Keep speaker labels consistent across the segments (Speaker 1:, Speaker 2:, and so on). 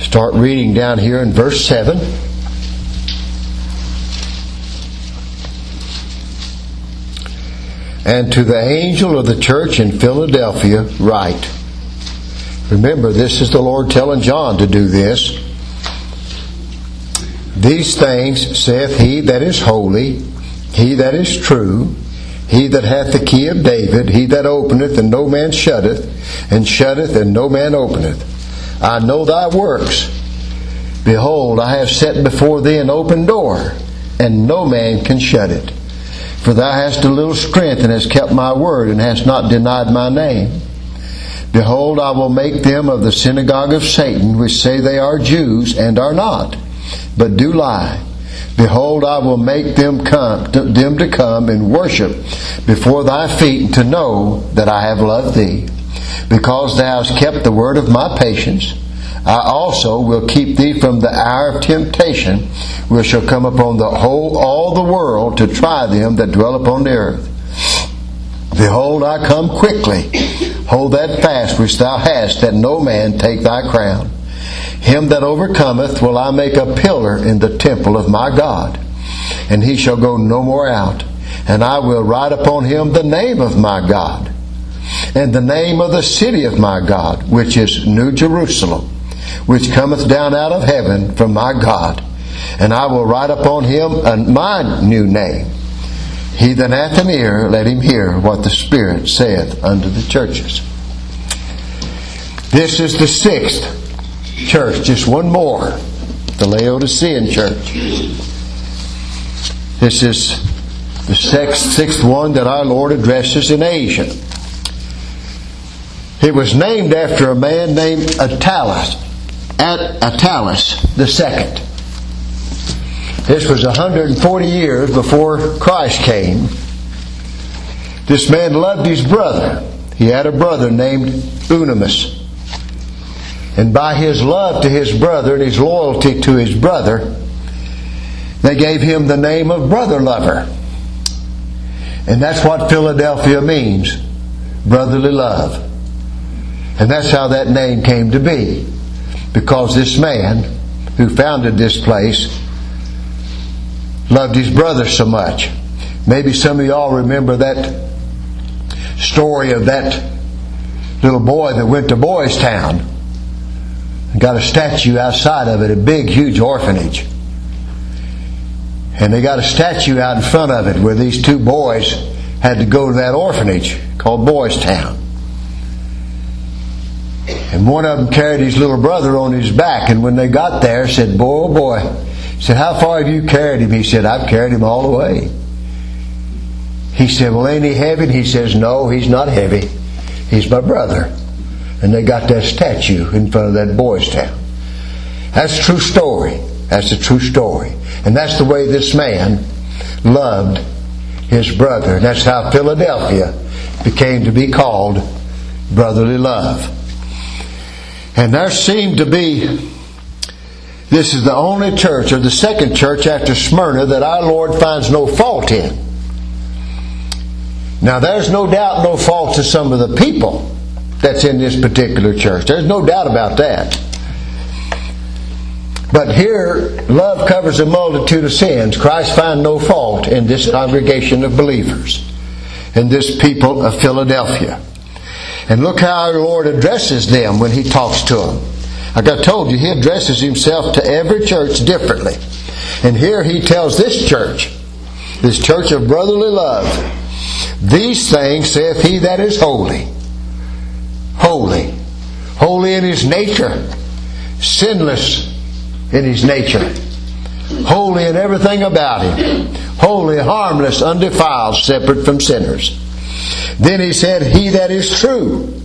Speaker 1: Start reading down here in verse 7. And to the angel of the church in Philadelphia, write. Remember, this is the Lord telling John to do this. These things saith he that is holy, he that is true, he that hath the key of David, he that openeth and no man shutteth, and shutteth and no man openeth. I know thy works. Behold, I have set before thee an open door, and no man can shut it. For thou hast a little strength, and hast kept my word, and hast not denied my name. Behold, I will make them of the synagogue of Satan, which say they are Jews, and are not, but do lie. Behold, I will make them come, them to come and worship before thy feet, to know that I have loved thee. Because thou hast kept the word of my patience, I also will keep thee from the hour of temptation, which shall come upon the whole all the world to try them that dwell upon the earth. Behold, I come quickly. Hold that fast which thou hast, that no man take thy crown. Him that overcometh will I make a pillar in the temple of my God, and he shall go no more out. And I will write upon him the name of my God, and the name of the city of my God, which is New Jerusalem, which cometh down out of heaven from my God. And I will write upon him my new name. He that hath an ear, let him hear what the Spirit saith unto the churches. This is the sixth church, just one more, the Laodicean church. This is the sixth, sixth one that our Lord addresses in Asia. It was named after a man named Attalus, Attalus the second. This was 140 years before Christ came. This man loved his brother. He had a brother named Eutychus. And by his love to his brother and his loyalty to his brother, they gave him the name of brother lover. And that's what Philadelphia means brotherly love. And that's how that name came to be. Because this man who founded this place loved his brother so much. Maybe some of y'all remember that story of that little boy that went to Boys Town got a statue outside of it, a big, huge orphanage. And they got a statue out in front of it where these two boys had to go to that orphanage called Boys Town. And one of them carried his little brother on his back, and when they got there, said, Boy, oh boy. Said, How far have you carried him? He said, I've carried him all the way. He said, Well, ain't he heavy? He says, No, he's not heavy. He's my brother and they got that statue in front of that boys' town. That's a true story. That's a true story. And that's the way this man loved his brother. And that's how Philadelphia became to be called brotherly love. And there seemed to be, this is the only church, or the second church after Smyrna, that our Lord finds no fault in. Now, there's no doubt no fault to some of the people that's in this particular church. There's no doubt about that. But here, love covers a multitude of sins. Christ found no fault in this congregation of believers, in this people of Philadelphia. And look how our Lord addresses them when He talks to them. Like I told you, He addresses Himself to every church differently. And here He tells this church, this church of brotherly love, These things saith He that is holy holy. Holy in his nature, sinless in his nature, holy in everything about him, holy, harmless, undefiled, separate from sinners. Then he said, He that is true,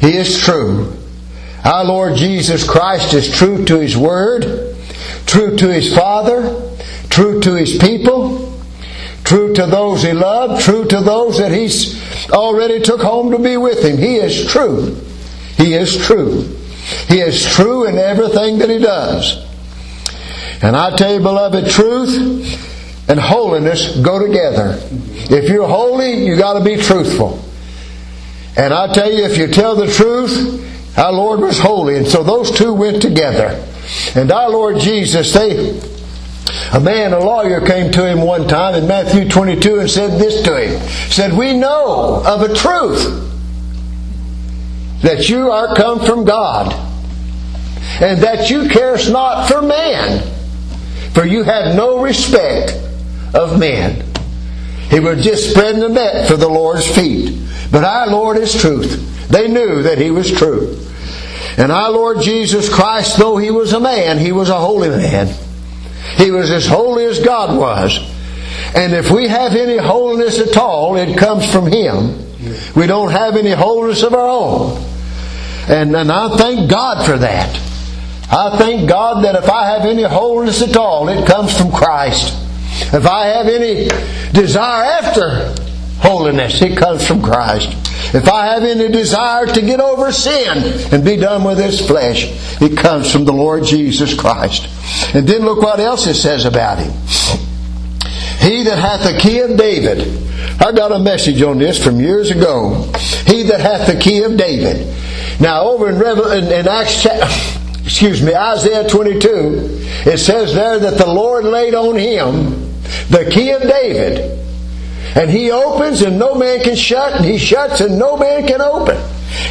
Speaker 1: he is true. Our Lord Jesus Christ is true to his word, true to his Father, true to his people, true to those he loved, true to those that he's already took home to be with him. He is true. He is true. He is true in everything that he does. And I tell you, beloved, truth and holiness go together. If you're holy, you got to be truthful. And I tell you, if you tell the truth, Our Lord was holy, and so those two went together. And our Lord Jesus, they a man, a lawyer, came to him one time in Matthew 22 and said this to him. Said, We know of a truth that you are come from God, and that you carest not for man, for you have no respect of men. He was just spreading the net for the Lord's feet. But our Lord is truth. They knew that He was true. And our Lord Jesus Christ, though He was a man, He was a holy man. He was as holy as God was. And if we have any holiness at all, it comes from Him. We don't have any holiness of our own. And, and I thank God for that. I thank God that if I have any holiness at all, it comes from Christ. If I have any desire after holiness, it comes from Christ. If I have any desire to get over sin and be done with this flesh, it comes from the Lord Jesus Christ. And then look what else it says about him. He that hath the key of David. I got a message on this from years ago. He that hath the key of David. Now over in, Revel- in, in Acts excuse me, Isaiah 22, it says there that the Lord laid on him the key of David. And he opens and no man can shut, and he shuts and no man can open.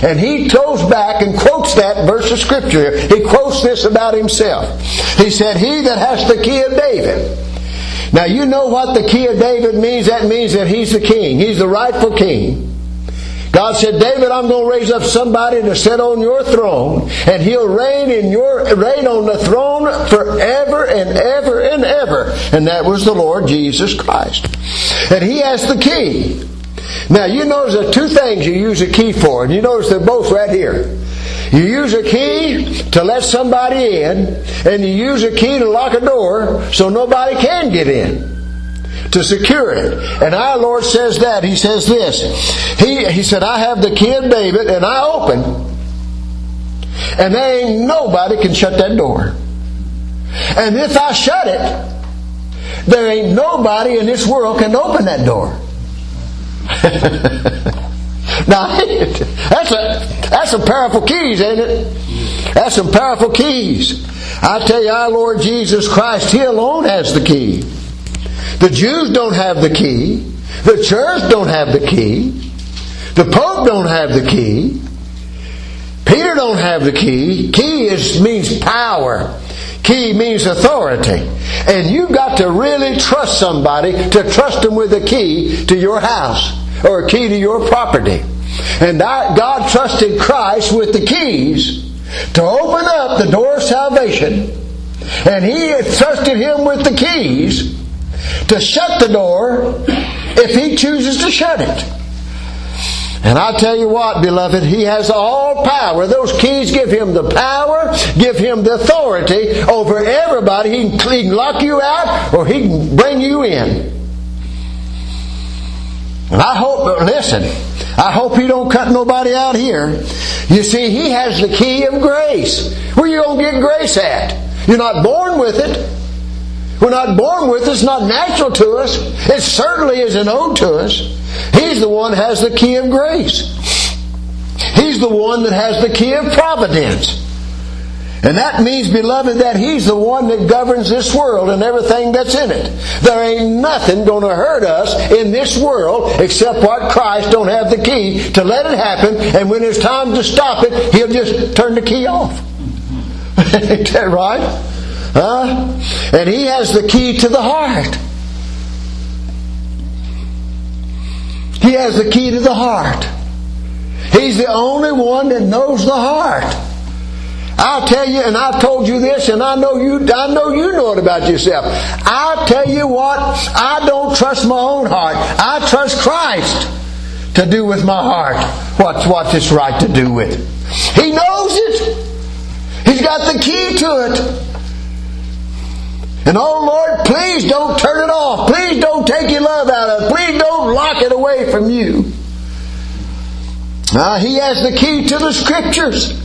Speaker 1: And he goes back and quotes that verse of scripture. He quotes this about himself. He said, He that has the key of David. Now you know what the key of David means. That means that he's the king. He's the rightful king. God said, David, I'm going to raise up somebody to sit on your throne, and he'll reign in your reign on the throne forever and ever and ever. And that was the Lord Jesus Christ. And he has the key. Now you notice there are two things you use a key for, and you notice they're both right here. You use a key to let somebody in, and you use a key to lock a door so nobody can get in to secure it. And our Lord says that. He says this. He, he said, I have the key of David and I open. And there ain't nobody can shut that door. And if I shut it, there ain't nobody in this world can open that door. now, that's a, that's some powerful keys, ain't it? That's some powerful keys. I tell you, our Lord Jesus Christ, He alone has the key. The Jews don't have the key. The church don't have the key. The Pope don't have the key. Peter don't have the key. Key is, means power. Key means authority. And you've got to really trust somebody to trust them with a key to your house or a key to your property. And God trusted Christ with the keys to open up the door of salvation. And He trusted Him with the keys to shut the door if he chooses to shut it. And I tell you what, beloved, he has all power. Those keys give him the power, give him the authority over everybody. He can, lock you out or he can bring you in. And I hope, listen, I hope he don't cut nobody out here. You see, he has the key of grace. Where you going to get grace at? You're not born with it. We're not born with. It's not natural to us. It certainly isn't owed to us. He's the one has the key of grace. He's the one that has the key of providence. And that means, beloved, that He's the one that governs this world and everything that's in it. There ain't nothing going to hurt us in this world except what Christ don't have the key to let it happen. And when it's time to stop it, He'll just turn the key off. ain't that right? Huh? And he has the key to the heart. He has the key to the heart. He's the only one that knows the heart. I'll tell you, and I've told you this, and I know you I know you know it about yourself. I'll tell you what, I don't trust my own heart. I trust Christ to do with my heart what's what it's right to do with. He knows it. He's got the key to it. And oh Lord, please don't turn it off. Please don't take your love out of it. Please don't lock it away from you. Now, He has the key to the Scriptures.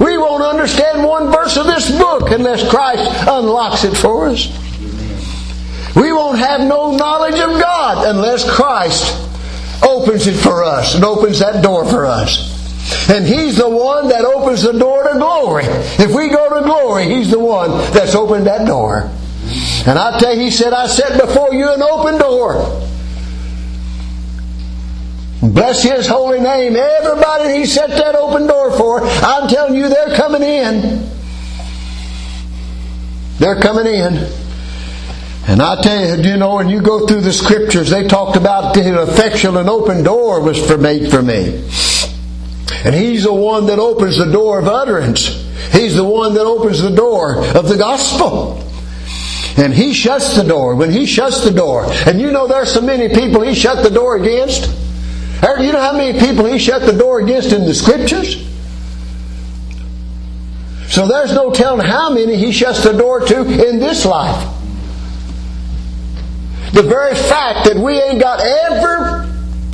Speaker 1: We won't understand one verse of this book unless Christ unlocks it for us. We won't have no knowledge of God unless Christ opens it for us and opens that door for us. And He's the one that opens the door to glory. If we go to glory, He's the one that's opened that door. And I tell you, He said, I set before you an open door. Bless His holy name. Everybody He set that open door for, I'm telling you, they're coming in. They're coming in. And I tell you, you know, when you go through the scriptures, they talked about the effectual and open door was for made for me. And He's the one that opens the door of utterance. He's the one that opens the door of the gospel. And He shuts the door. When He shuts the door, and you know there's so many people He shut the door against. You know how many people He shut the door against in the scriptures? So there's no telling how many He shuts the door to in this life. The very fact that we ain't got every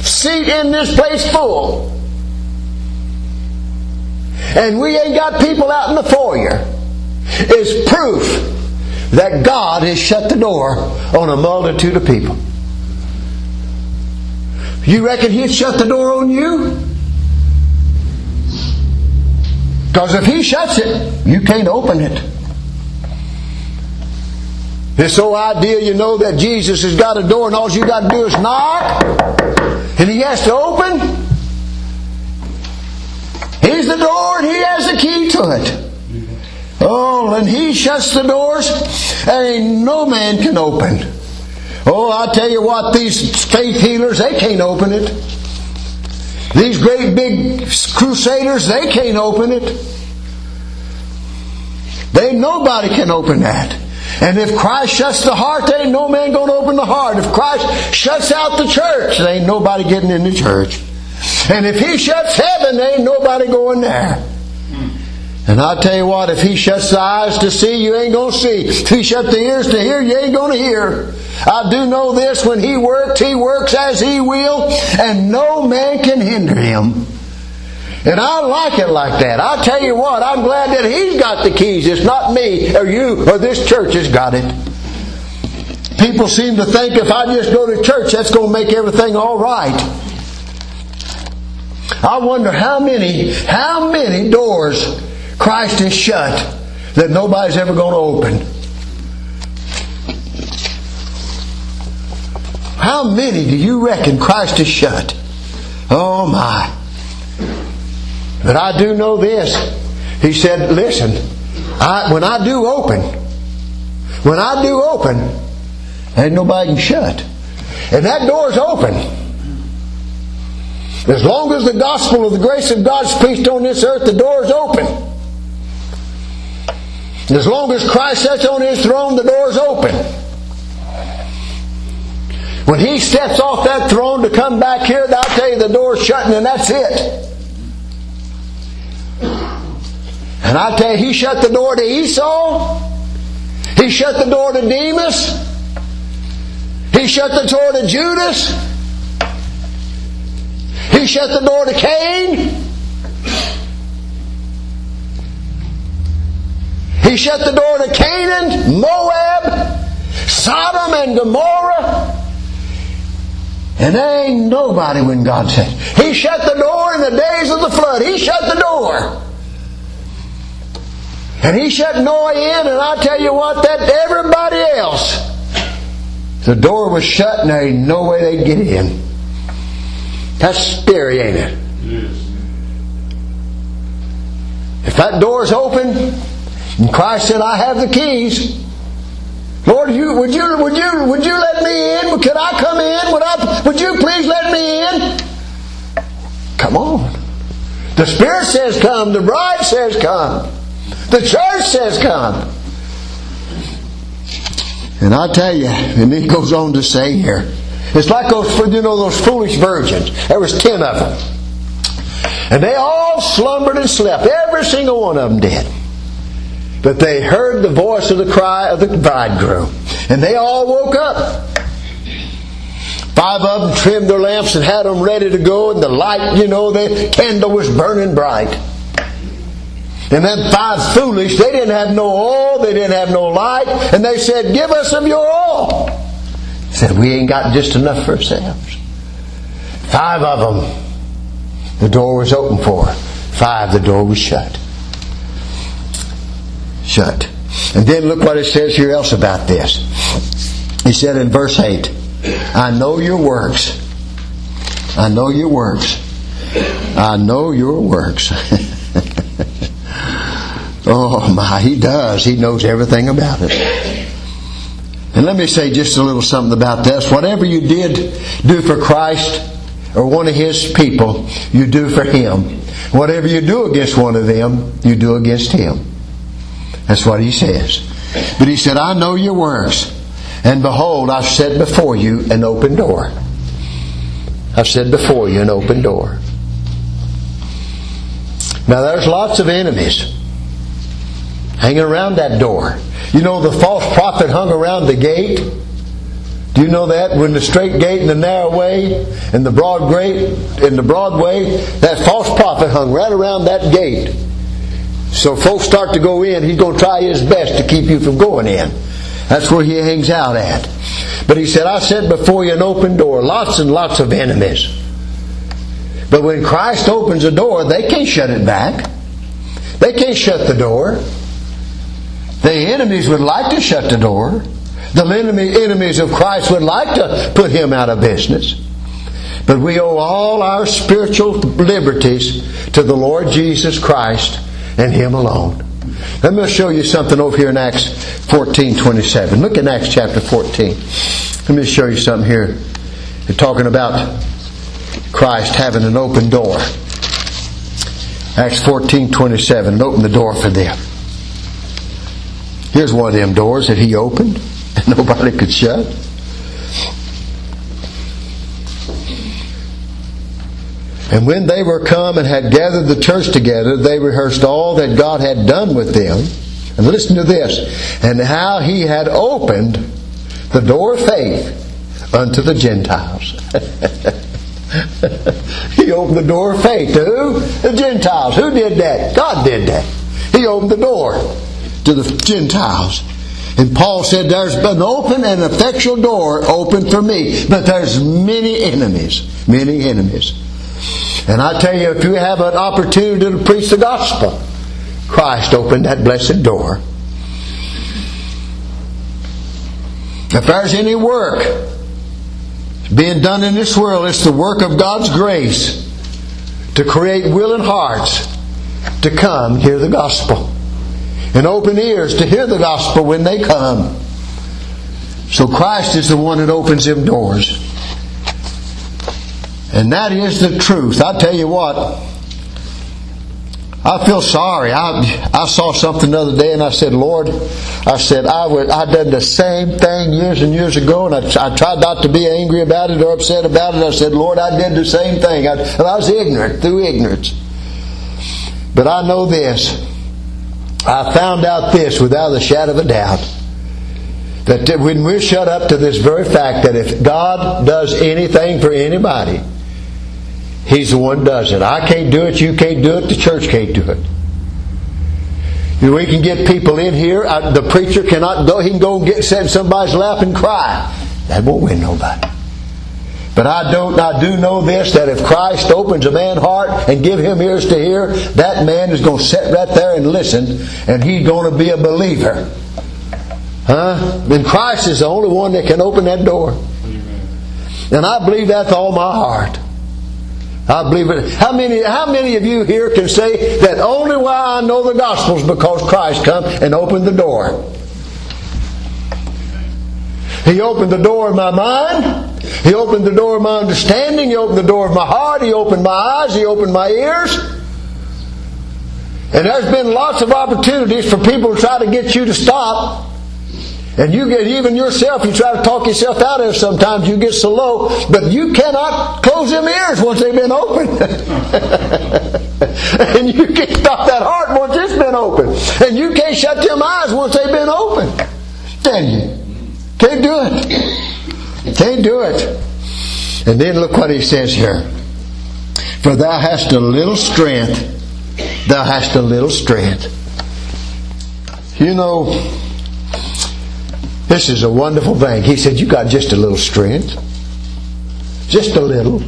Speaker 1: seat in this place full, and we ain't got people out in the foyer, is proof that God has shut the door on a multitude of people. You reckon He'd shut the door on you? Because if He shuts it, you can't open it. This whole idea, you know, that Jesus has got a door and all you got to do is knock and He has to open. He's the door and He has the key to it. Oh, and He shuts the doors and no man can open. Oh, I tell you what, these faith healers, they can't open it. These great big crusaders, they can't open it. They nobody can open that. And if Christ shuts the heart, there ain't no man to open the heart. If Christ shuts out the church, there ain't nobody getting in the church. And if He shuts heaven, there ain't nobody going there. And I tell you what, if He shuts the eyes to see, you ain't going to see. If He shuts the ears to hear, you ain't going to hear. I do know this, when He works, He works as He will, and no man can hinder Him. And I like it like that. I tell you what, I'm glad that He's got the keys. It's not me or you or this church has got it. People seem to think if I just go to church, that's going to make everything all right. I wonder how many, how many doors Christ is shut that nobody's ever going to open. How many do you reckon Christ is shut? Oh my. But I do know this. He said, listen, I, when I do open, when I do open, ain't nobody can shut. And that door's open. As long as the gospel of the grace of God's preached on this earth, the door's open. As long as Christ sits on his throne, the door's open. When he steps off that throne to come back here, I'll tell you the door's shutting and that's it. And I tell you, he shut the door to Esau. He shut the door to Demas. He shut the door to Judas. He shut the door to Cain. He shut the door to Canaan, Moab, Sodom, and Gomorrah. And there ain't nobody when God said. He shut the door in the days of the flood. He shut the door. And he shut Noah in, and I tell you what, that everybody else, the door was shut and there ain't no way they'd get in. That's scary, ain't it? Yes. If that door's open, and Christ said, I have the keys. Lord, you, would you would you would you let me in? Could I come in? Would I would you please let me in? Come on. The Spirit says come, the bride says come. The church says come. And I tell you, and he goes on to say here, it's like those, you know, those foolish virgins. There was ten of them. And they all slumbered and slept. Every single one of them did. But they heard the voice of the cry of the bridegroom. And they all woke up. Five of them trimmed their lamps and had them ready to go, and the light, you know, the candle was burning bright. And then five foolish, they didn't have no oil, they didn't have no light, and they said, Give us of your oil. Said, We ain't got just enough for ourselves. Five of them. the door was open for. Five, the door was shut. Shut. And then look what it says here else about this. He said in verse 8, I know your works. I know your works. I know your works. oh my, he does. He knows everything about it. And let me say just a little something about this. Whatever you did do for Christ or one of His people, you do for Him. Whatever you do against one of them, you do against Him. That's what He says. But He said, I know your works. And behold, I've set before you an open door. I've set before you an open door. Now there's lots of enemies hanging around that door. You know the false prophet hung around the gate. Do you know that? When the straight gate and the narrow way and the broad gate and the broad way, that false prophet hung right around that gate. So folks start to go in, he's going to try his best to keep you from going in. That's where he hangs out at. But he said, I set before you an open door, lots and lots of enemies. But when Christ opens a door, they can't shut it back. They can't shut the door. The enemies would like to shut the door. The enemies of Christ would like to put him out of business. But we owe all our spiritual liberties to the Lord Jesus Christ and Him alone. Let me show you something over here in Acts 14 27. Look in Acts chapter 14. Let me show you something here. They're talking about Christ having an open door. Acts 14 27. And open the door for them. Here's one of them doors that he opened and nobody could shut. And when they were come and had gathered the church together, they rehearsed all that God had done with them. And listen to this. And how he had opened the door of faith unto the Gentiles. he opened the door of faith to who? The Gentiles. Who did that? God did that. He opened the door to the Gentiles. And Paul said, There's an open and effectual door open for me, but there's many enemies. Many enemies. And I tell you, if you have an opportunity to preach the gospel, Christ opened that blessed door. If there's any work being done in this world, it's the work of God's grace to create willing hearts to come hear the gospel and open ears to hear the gospel when they come. So Christ is the one that opens them doors. And that is the truth. I tell you what, I feel sorry. I, I saw something the other day and I said, Lord, I said, I would, I did the same thing years and years ago and I, I tried not to be angry about it or upset about it. I said, Lord, I did the same thing. I, and I was ignorant through ignorance. But I know this. I found out this without a shadow of a doubt. That when we're shut up to this very fact that if God does anything for anybody, He's the one does it. I can't do it, you can't do it, the church can't do it. We can get people in here, the preacher cannot go, he can go and get sit in somebody's lap and cry. That won't win nobody. But I don't I do know this that if Christ opens a man's heart and give him ears to hear, that man is going to sit right there and listen and he's going to be a believer. Huh? And Christ is the only one that can open that door. And I believe that with all my heart. I believe it. How many, how many of you here can say that only why I know the gospel is because Christ come and opened the door? He opened the door of my mind. He opened the door of my understanding. He opened the door of my heart. He opened my eyes. He opened my ears. And there's been lots of opportunities for people to try to get you to stop. And you get even yourself, you try to talk yourself out of it sometimes, you get so low, but you cannot close them ears once they've been open. and you can't stop that heart once it's been open. And you can't shut them eyes once they've been open. Can you? Can't do it. Can't do it. And then look what he says here. For thou hast a little strength, thou hast a little strength. You know, this is a wonderful thing. He said, You got just a little strength. Just a little.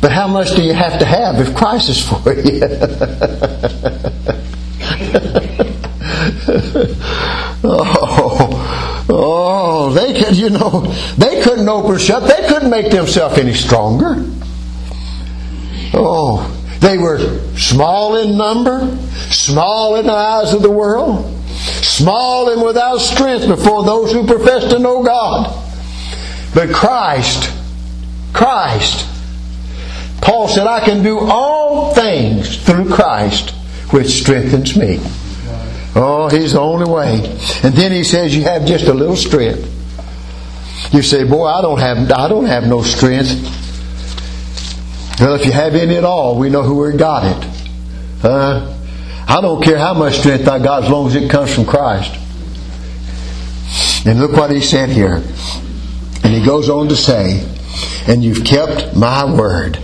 Speaker 1: But how much do you have to have if Christ is for you? oh, oh, they could, you know, they couldn't open shut. They couldn't make themselves any stronger. Oh, they were small in number, small in the eyes of the world, small and without strength before those who profess to know God. But Christ, Christ, Paul said, I can do all things through Christ, which strengthens me. Oh, He's the only way. And then He says, You have just a little strength. You say, Boy, I don't have, I don't have no strength. Well, if you have any at all, we know who got it. Uh, I don't care how much strength I got as long as it comes from Christ. And look what he said here. And he goes on to say, And you've kept my word.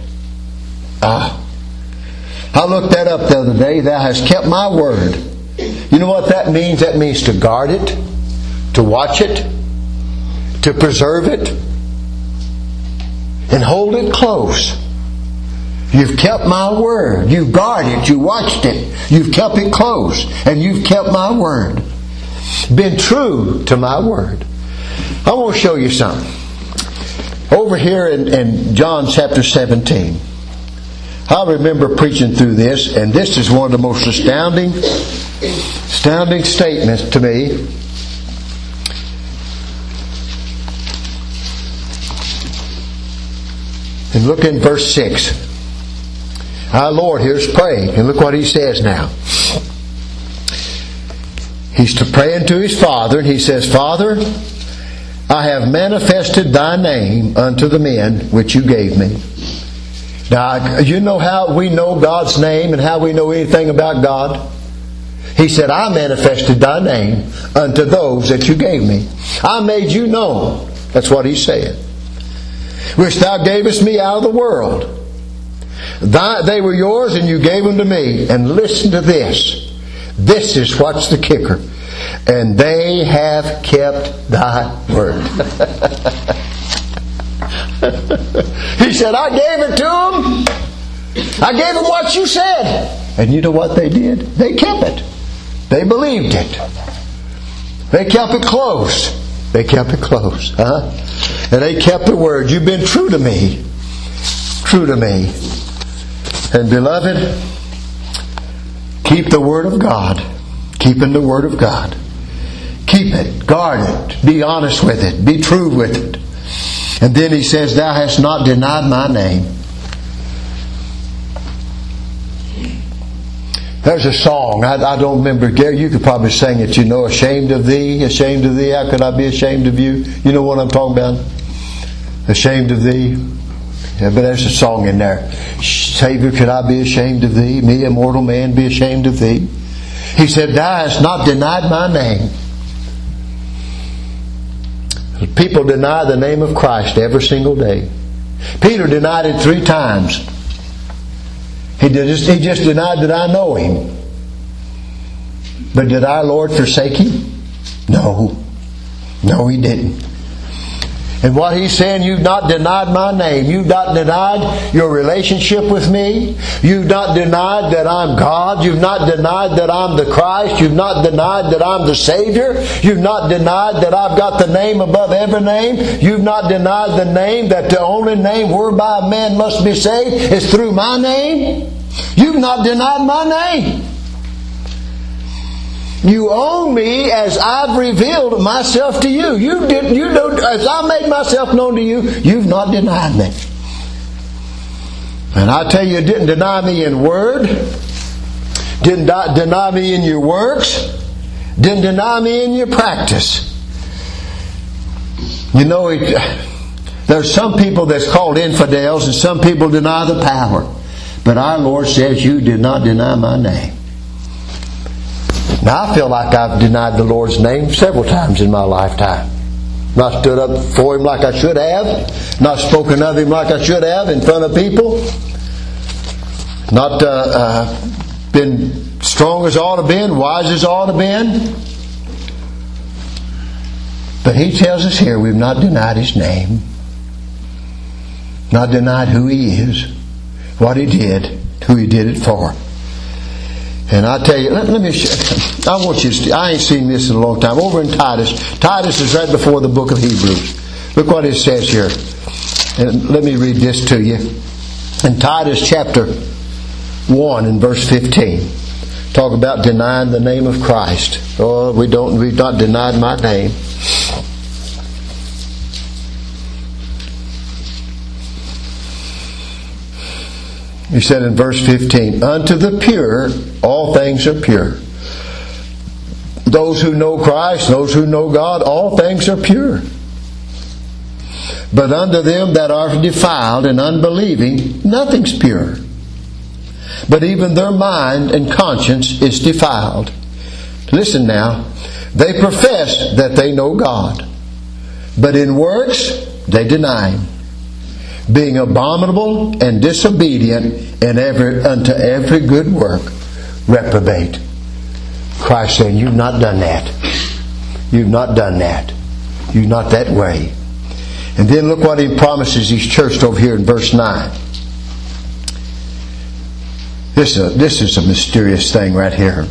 Speaker 1: Ah. I looked that up the other day. Thou hast kept my word. You know what that means? That means to guard it, to watch it, to preserve it, and hold it close. You've kept my word. You've guarded. You watched it. You've kept it close. And you've kept my word. Been true to my word. I want to show you something. Over here in, in John chapter 17. I remember preaching through this, and this is one of the most astounding, astounding statements to me. And look in verse 6. Our Lord here's praying, and look what he says now. He's to praying to his Father, and he says, Father, I have manifested thy name unto the men which you gave me. Now, you know how we know God's name and how we know anything about God? He said, I manifested thy name unto those that you gave me. I made you known. That's what he said. Which thou gavest me out of the world. Thy, they were yours and you gave them to me. And listen to this. This is what's the kicker. And they have kept thy word. he said, I gave it to them. I gave them what you said. And you know what they did? They kept it. They believed it. They kept it close. They kept it close. Huh? And they kept the word. You've been true to me. True to me. And beloved, keep the Word of God. Keeping the Word of God. Keep it. Guard it. Be honest with it. Be true with it. And then he says, Thou hast not denied my name. There's a song. I, I, don't remember. Gary, you could probably sing it. You know, ashamed of thee, ashamed of thee. How could I be ashamed of you? You know what I'm talking about? Ashamed of thee. Yeah, but there's a song in there. Savior, could I be ashamed of thee? Me, a mortal man, be ashamed of thee? He said, Thou hast not denied my name. People deny the name of Christ every single day. Peter denied it three times. He just, he just denied that I know him. But did our Lord forsake him? No. No, he didn't. And what he's saying, you've not denied my name. You've not denied your relationship with me. You've not denied that I'm God. You've not denied that I'm the Christ. You've not denied that I'm the Savior. You've not denied that I've got the name above every name. You've not denied the name that the only name whereby man must be saved is through my name. You've not denied my name. You own me as I've revealed myself to you. You did you know as I made myself known to you, you've not denied me. And I tell you, you didn't deny me in word, didn't deny me in your works, didn't deny me in your practice. You know, it, there's some people that's called infidels, and some people deny the power. But our Lord says, You did not deny my name. Now, I feel like I've denied the Lord's name several times in my lifetime. Not stood up for Him like I should have. Not spoken of Him like I should have in front of people. Not uh, uh, been strong as ought to been, wise as I ought to been. But He tells us here we've not denied His name. Not denied who He is. what he did, who he did it for. And I tell you, let, let me. Show, I want you. To, I ain't seen this in a long time. Over in Titus, Titus is right before the book of Hebrews. Look what it says here, and let me read this to you. In Titus chapter one and verse fifteen, talk about denying the name of Christ. Oh, we don't. We've not denied my name. He said in verse 15, Unto the pure, all things are pure. Those who know Christ, those who know God, all things are pure. But unto them that are defiled and unbelieving, nothing's pure. But even their mind and conscience is defiled. Listen now. They profess that they know God, but in works they deny Him being abominable and disobedient in every, unto every good work, reprobate. Christ saying, You've not done that. You've not done that. You're not that way. And then look what he promises his church over here in verse 9. This is, a, this is a mysterious thing right here.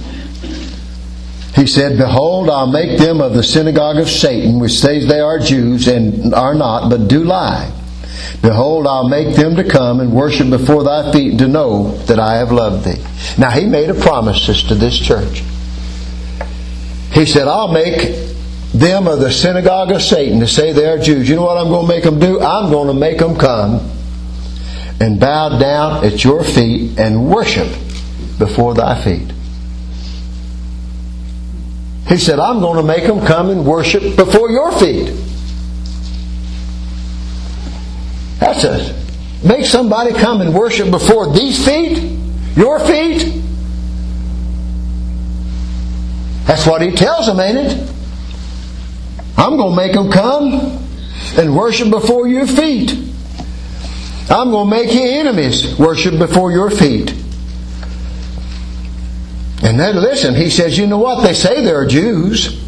Speaker 1: He said, Behold, I'll make them of the synagogue of Satan, which says they are Jews and are not, but do lie. Behold, I'll make them to come and worship before thy feet to know that I have loved thee. Now, he made a promise to this church. He said, I'll make them of the synagogue of Satan to say they are Jews. You know what I'm going to make them do? I'm going to make them come and bow down at your feet and worship before thy feet. He said, I'm going to make them come and worship before your feet. That's a make somebody come and worship before these feet, your feet. That's what he tells them, ain't it? I'm going to make them come and worship before your feet. I'm going to make your enemies worship before your feet. And then listen, he says, you know what? They say they're Jews.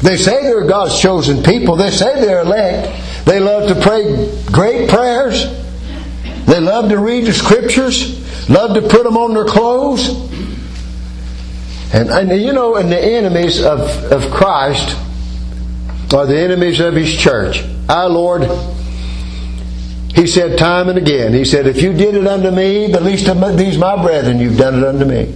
Speaker 1: They say they're God's chosen people. They say they're elect. They love to pray great prayers. They love to read the scriptures, love to put them on their clothes. And, and you know, and the enemies of, of Christ are the enemies of His church. Our Lord, He said time and again, He said, If you did it unto me, the least of these my brethren, you've done it unto me.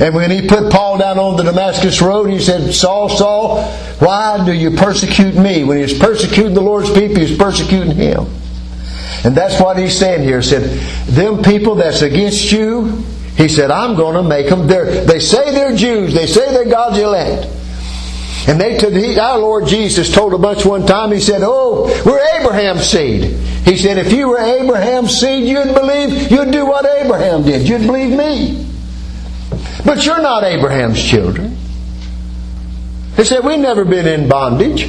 Speaker 1: And when he put Paul down on the Damascus road, he said, Saul, Saul, why do you persecute me? When he was persecuting the Lord's people, he was persecuting him. And that's what he's saying here. He said, them people that's against you, he said, I'm going to make them. They're, they say they're Jews. They say they're God's elect. And they he, our Lord Jesus told a bunch one time, he said, Oh, we're Abraham's seed. He said, if you were Abraham's seed, you'd believe, you'd do what Abraham did. You'd believe me. But you're not Abraham's children. He said, We've never been in bondage.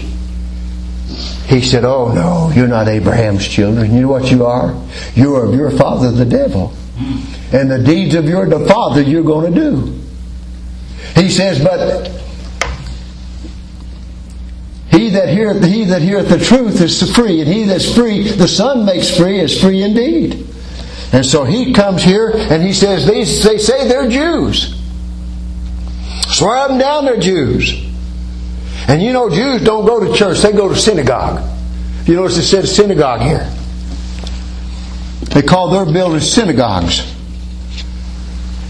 Speaker 1: He said, Oh, no, you're not Abraham's children. You know what you are? You are of your father, the devil. And the deeds of your father you're going to do. He says, But he that heareth he that heareth the truth is free, and he that's free, the Son makes free, is free indeed. And so he comes here and he says, They, they say they're Jews. Swear them down, they're Jews. And you know, Jews don't go to church, they go to synagogue. You notice it said synagogue here. They call their buildings synagogues.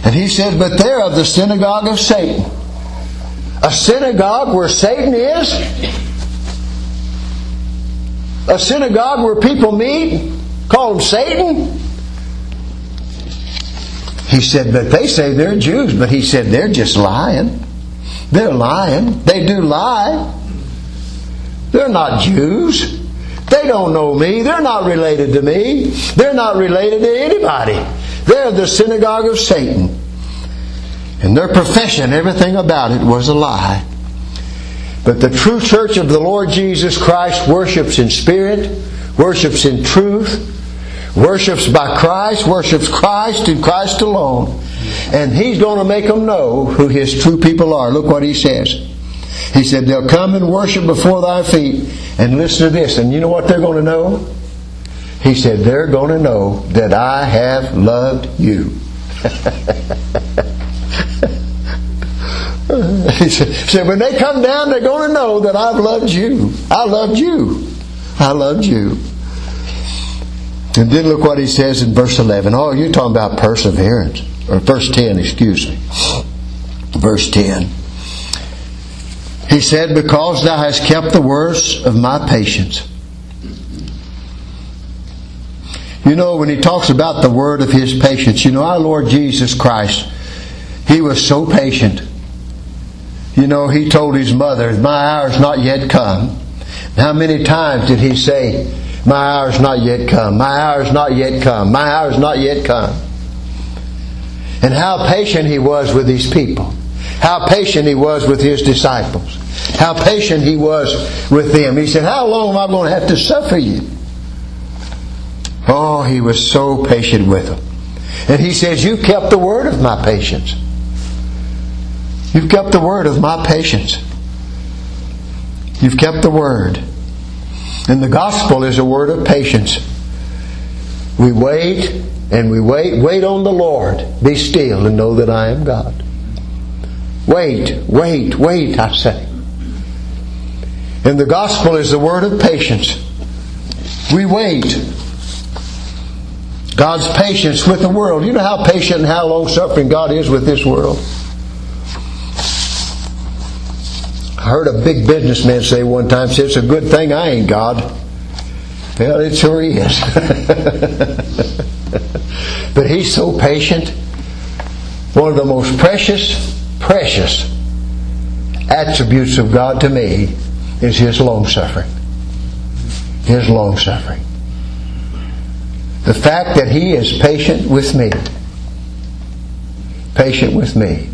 Speaker 1: And he says, But they're of the synagogue of Satan. A synagogue where Satan is? A synagogue where people meet? Call them Satan? He said, but they say they're Jews. But he said, they're just lying. They're lying. They do lie. They're not Jews. They don't know me. They're not related to me. They're not related to anybody. They're the synagogue of Satan. And their profession, everything about it, was a lie. But the true church of the Lord Jesus Christ worships in spirit, worships in truth, worships by Christ, worships Christ and Christ alone. And He's going to make them know who His true people are. Look what He says. He said, They'll come and worship before thy feet. And listen to this. And you know what they're going to know? He said, They're going to know that I have loved you. he said, When they come down, they're going to know that I've loved you. I loved you. I loved you. And then look what he says in verse 11. Oh, you're talking about perseverance. Or verse 10, excuse me. Verse 10. He said, Because thou hast kept the words of my patience. You know, when he talks about the word of his patience, you know, our Lord Jesus Christ, he was so patient. You know, he told his mother, My hour's not yet come. How many times did he say, My hour's not yet come, my hour's not yet come, my hour's not yet come? And how patient he was with these people. How patient he was with his disciples. How patient he was with them. He said, How long am I going to have to suffer you? Oh, he was so patient with them. And he says, You kept the word of my patience. You've kept the word of my patience. You've kept the word. And the gospel is a word of patience. We wait and we wait. Wait on the Lord. Be still and know that I am God. Wait, wait, wait, I say. And the gospel is the word of patience. We wait. God's patience with the world. You know how patient and how long suffering God is with this world? I heard a big businessman say one time, It's a good thing I ain't God. Well, it sure is. but he's so patient. One of the most precious, precious attributes of God to me is his long suffering. His long suffering. The fact that he is patient with me. Patient with me.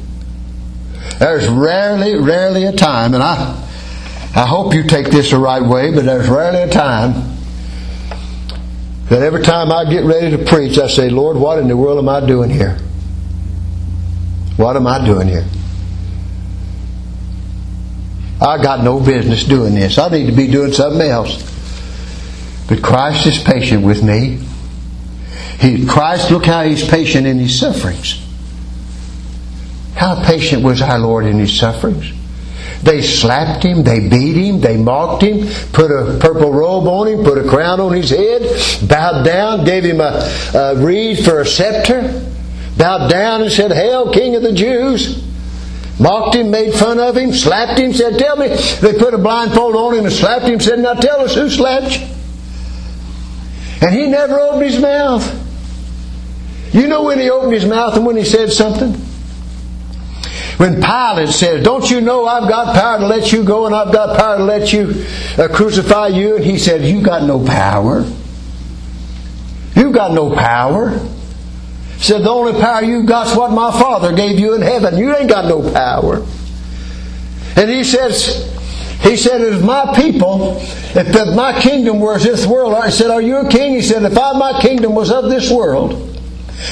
Speaker 1: There's rarely, rarely a time, and I, I hope you take this the right way, but there's rarely a time that every time I get ready to preach, I say, Lord, what in the world am I doing here? What am I doing here? I got no business doing this. I need to be doing something else. But Christ is patient with me. He, Christ, look how He's patient in His sufferings. How patient was our Lord in His sufferings? They slapped him, they beat him, they mocked him, put a purple robe on him, put a crown on his head, bowed down, gave him a, a reed for a scepter, bowed down and said, Hail, King of the Jews! Mocked him, made fun of him, slapped him, said, Tell me. They put a blindfold on him and slapped him, said, Now tell us who slapped you. And he never opened his mouth. You know when he opened his mouth and when he said something? When Pilate said, Don't you know I've got power to let you go and I've got power to let you uh, crucify you? And he said, You got no power. You got no power. He said, The only power you got is what my Father gave you in heaven. You ain't got no power. And he says, he said, if my people, if my kingdom was this world, I said, Are you a king? He said, If I, my kingdom was of this world,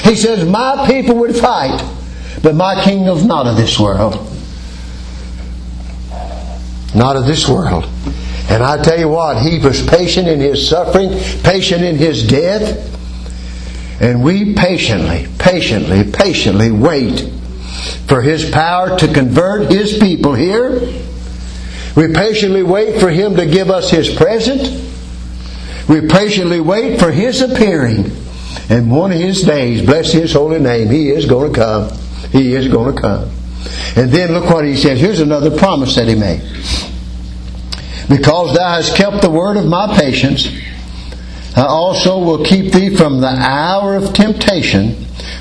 Speaker 1: he says, My people would fight but my kingdom's not of this world. Not of this world. And I tell you what, he was patient in his suffering, patient in his death. And we patiently, patiently, patiently wait for his power to convert his people here. We patiently wait for him to give us his present. We patiently wait for his appearing. And one of his days, bless his holy name, he is going to come. He is going to come. And then look what he says. Here's another promise that he made. Because thou hast kept the word of my patience, I also will keep thee from the hour of temptation,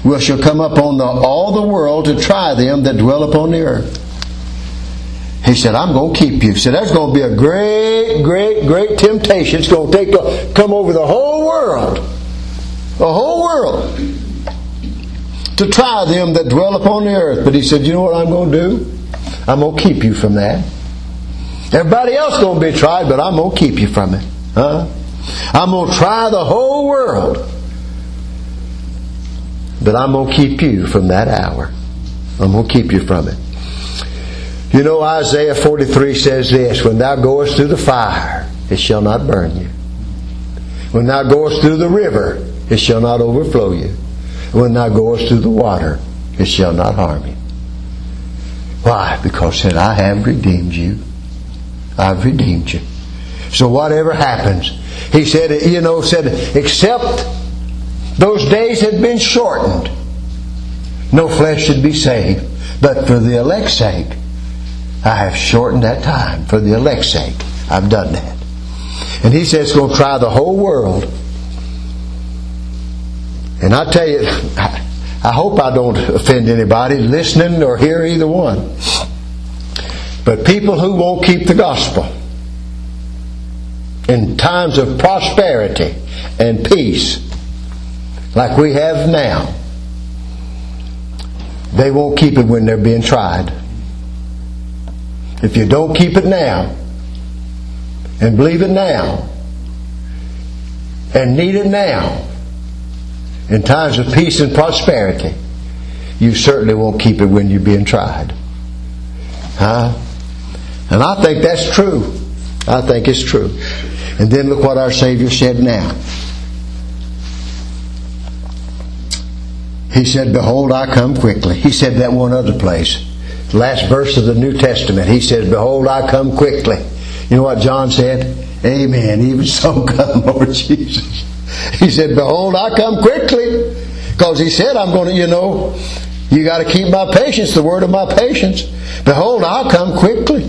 Speaker 1: which shall come upon the, all the world to try them that dwell upon the earth. He said, I'm going to keep you. He said, going to be a great, great, great temptation. It's going to take come over the whole world. The whole world to try them that dwell upon the earth. But he said, You know what I'm going to do? I'm going to keep you from that. Everybody else going to be tried, but I'm going to keep you from it. Huh? I'm going to try the whole world. But I'm going to keep you from that hour. I'm going to keep you from it. You know, Isaiah 43 says this When thou goest through the fire, it shall not burn you. When thou goest through the river, it shall not overflow you. When thou goest through the water, it shall not harm you. Why? Because said, I have redeemed you. I've redeemed you. So whatever happens, he said, you know, said, except those days had been shortened, no flesh should be saved. But for the elect's sake, I have shortened that time. For the elect's sake, I've done that. And he says, going to try the whole world. And I tell you, I hope I don't offend anybody listening or hear either one. But people who won't keep the gospel in times of prosperity and peace, like we have now, they won't keep it when they're being tried. If you don't keep it now, and believe it now, and need it now, in times of peace and prosperity, you certainly won't keep it when you're being tried. Huh? And I think that's true. I think it's true. And then look what our Savior said now. He said, Behold, I come quickly. He said that one other place. Last verse of the New Testament. He says, Behold, I come quickly. You know what John said? Amen. Even so come, Lord Jesus. He said, Behold, I come quickly. Because he said, I'm going to, you know, you got to keep my patience, the word of my patience. Behold, I'll come quickly.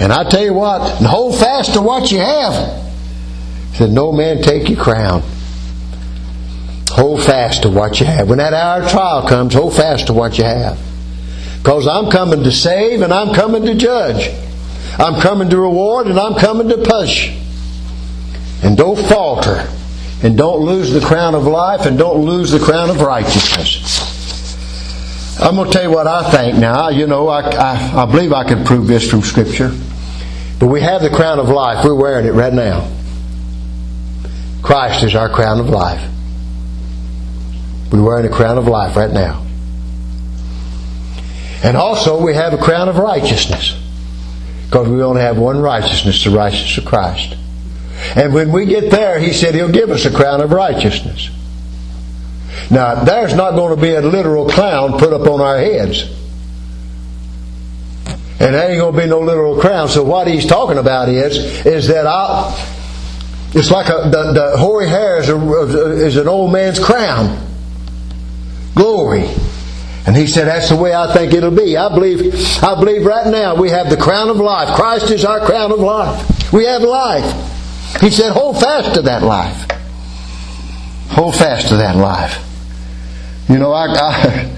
Speaker 1: And I tell you what, hold fast to what you have. He said, No man take your crown. Hold fast to what you have. When that hour of trial comes, hold fast to what you have. Because I'm coming to save and I'm coming to judge. I'm coming to reward and I'm coming to push. And don't falter. And don't lose the crown of life and don't lose the crown of righteousness. I'm going to tell you what I think now. You know, I, I, I believe I can prove this from Scripture. But we have the crown of life. We're wearing it right now. Christ is our crown of life. We're wearing a crown of life right now. And also, we have a crown of righteousness. Because we only have one righteousness, the righteousness of Christ. And when we get there, He said He'll give us a crown of righteousness. Now, there's not going to be a literal crown put up on our heads. And there ain't going to be no literal crown. So what he's talking about is, is that I, it's like a, the, the hoary hair is, a, is an old man's crown glory. And he said, That's the way I think it'll be. I believe, I believe right now we have the crown of life. Christ is our crown of life. We have life. He said, Hold fast to that life. Hold fast to that life. You know, I, I,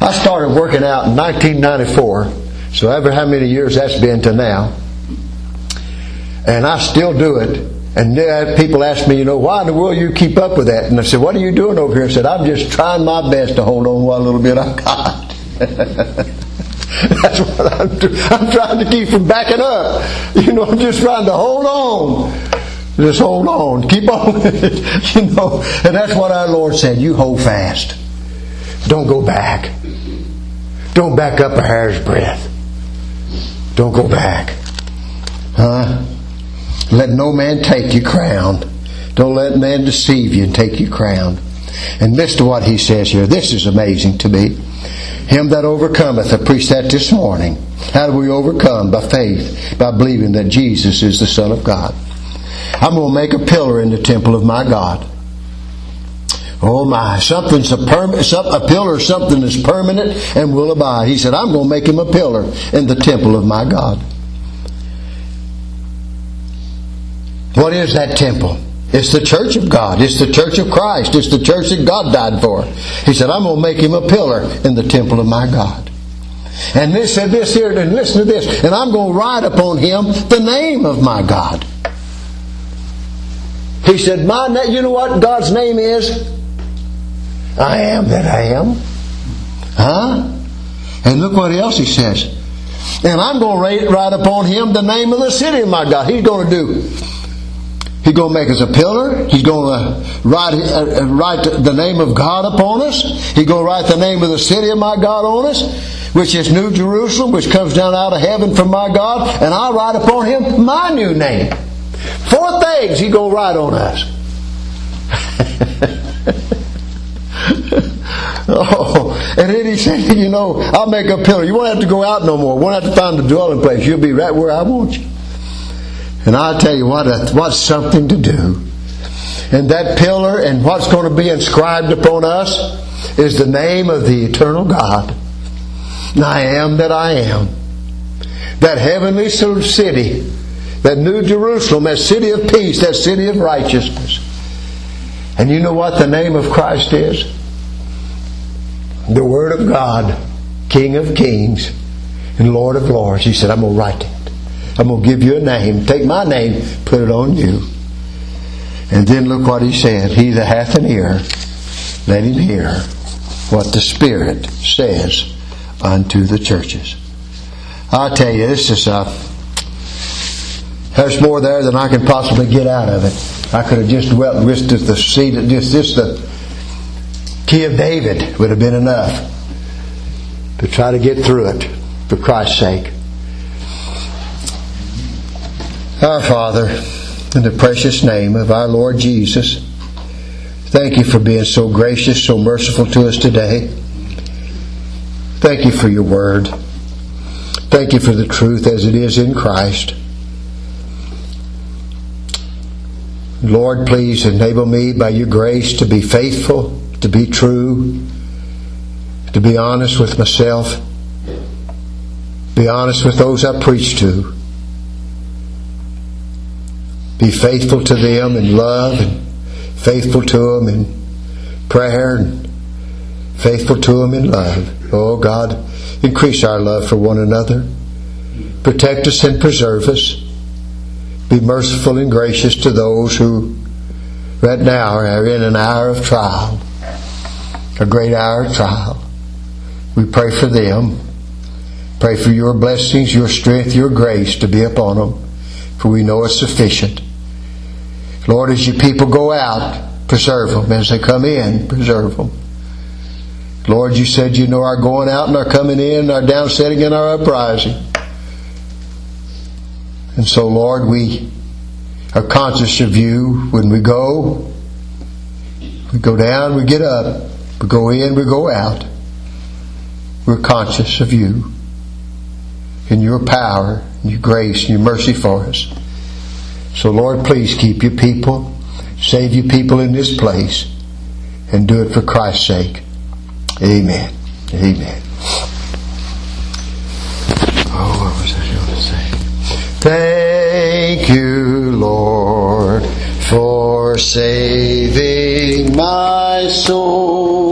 Speaker 1: I started working out in 1994, so ever how many years that's been to now. And I still do it. And people ask me, you know, why in the world you keep up with that? And I said, what are you doing over here? I said, I'm just trying my best to hold on what little bit I've got. That's what I'm doing. I'm trying to keep from backing up. You know, I'm just trying to hold on. Just hold on. Keep on. you know, and that's what our Lord said. You hold fast. Don't go back. Don't back up a hair's breadth. Don't go back. Huh? Let no man take your crown. Don't let man deceive you and take your crown. And listen to what he says here. This is amazing to me. Him that overcometh, I preached that this morning. How do we overcome? By faith, by believing that Jesus is the Son of God. I'm going to make a pillar in the temple of my God. Oh my, something's a, a pillar, something that's permanent and will abide. He said, I'm going to make him a pillar in the temple of my God. What is that temple? It's the church of God. It's the church of Christ. It's the church that God died for. He said, I'm going to make him a pillar in the temple of my God. And this said this here, and listen to this, and I'm going to write upon him the name of my God. He said, My name, you know what God's name is? I am that I am. Huh? And look what else he says. And I'm going to write upon him the name of the city of my God. He's going to do He's going to make us a pillar. He's going to write, uh, write the name of God upon us. He's going to write the name of the city of my God on us, which is New Jerusalem, which comes down out of heaven from my God. And I'll write upon him my new name. Four things He gonna write on us. oh, and then He said, you know, I'll make a pillar. You won't have to go out no more. You Won't have to find a dwelling place. You'll be right where I want you. And I'll tell you what, uh, what's something to do. And that pillar and what's going to be inscribed upon us is the name of the eternal God. And I am that I am. That heavenly city, that new Jerusalem, that city of peace, that city of righteousness. And you know what the name of Christ is? The Word of God, King of kings and Lord of lords. He said, I'm going to write it. I'm going to give you a name. Take my name, put it on you. And then look what he said. He that hath an ear, let him hear what the Spirit says unto the churches. I tell you, this is uh, there's more there than I can possibly get out of it. I could have just dwelt with the seed, just just the key of David would have been enough to try to get through it for Christ's sake. Our Father, in the precious name of our Lord Jesus, thank you for being so gracious, so merciful to us today. Thank you for your word. Thank you for the truth as it is in Christ. Lord, please enable me by your grace to be faithful, to be true, to be honest with myself, be honest with those I preach to, be faithful to them in love and faithful to them in prayer and faithful to them in love. Oh God, increase our love for one another. Protect us and preserve us. Be merciful and gracious to those who right now are in an hour of trial, a great hour of trial. We pray for them. Pray for your blessings, your strength, your grace to be upon them, for we know it's sufficient. Lord, as your people go out, preserve them. As they come in, preserve them. Lord, you said you know our going out and our coming in, our downsetting and our uprising. And so, Lord, we are conscious of you when we go. We go down, we get up. We go in, we go out. We're conscious of you and your power, and your grace, and your mercy for us. So, Lord, please keep your people, save your people in this place, and do it for Christ's sake. Amen. Amen. Thank you, Lord, for saving my soul.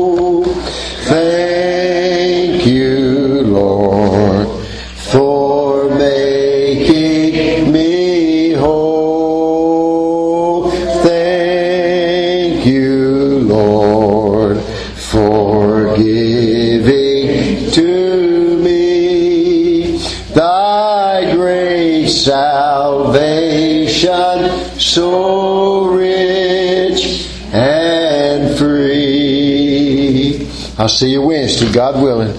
Speaker 1: So rich and free. I'll see you Wednesday, God willing.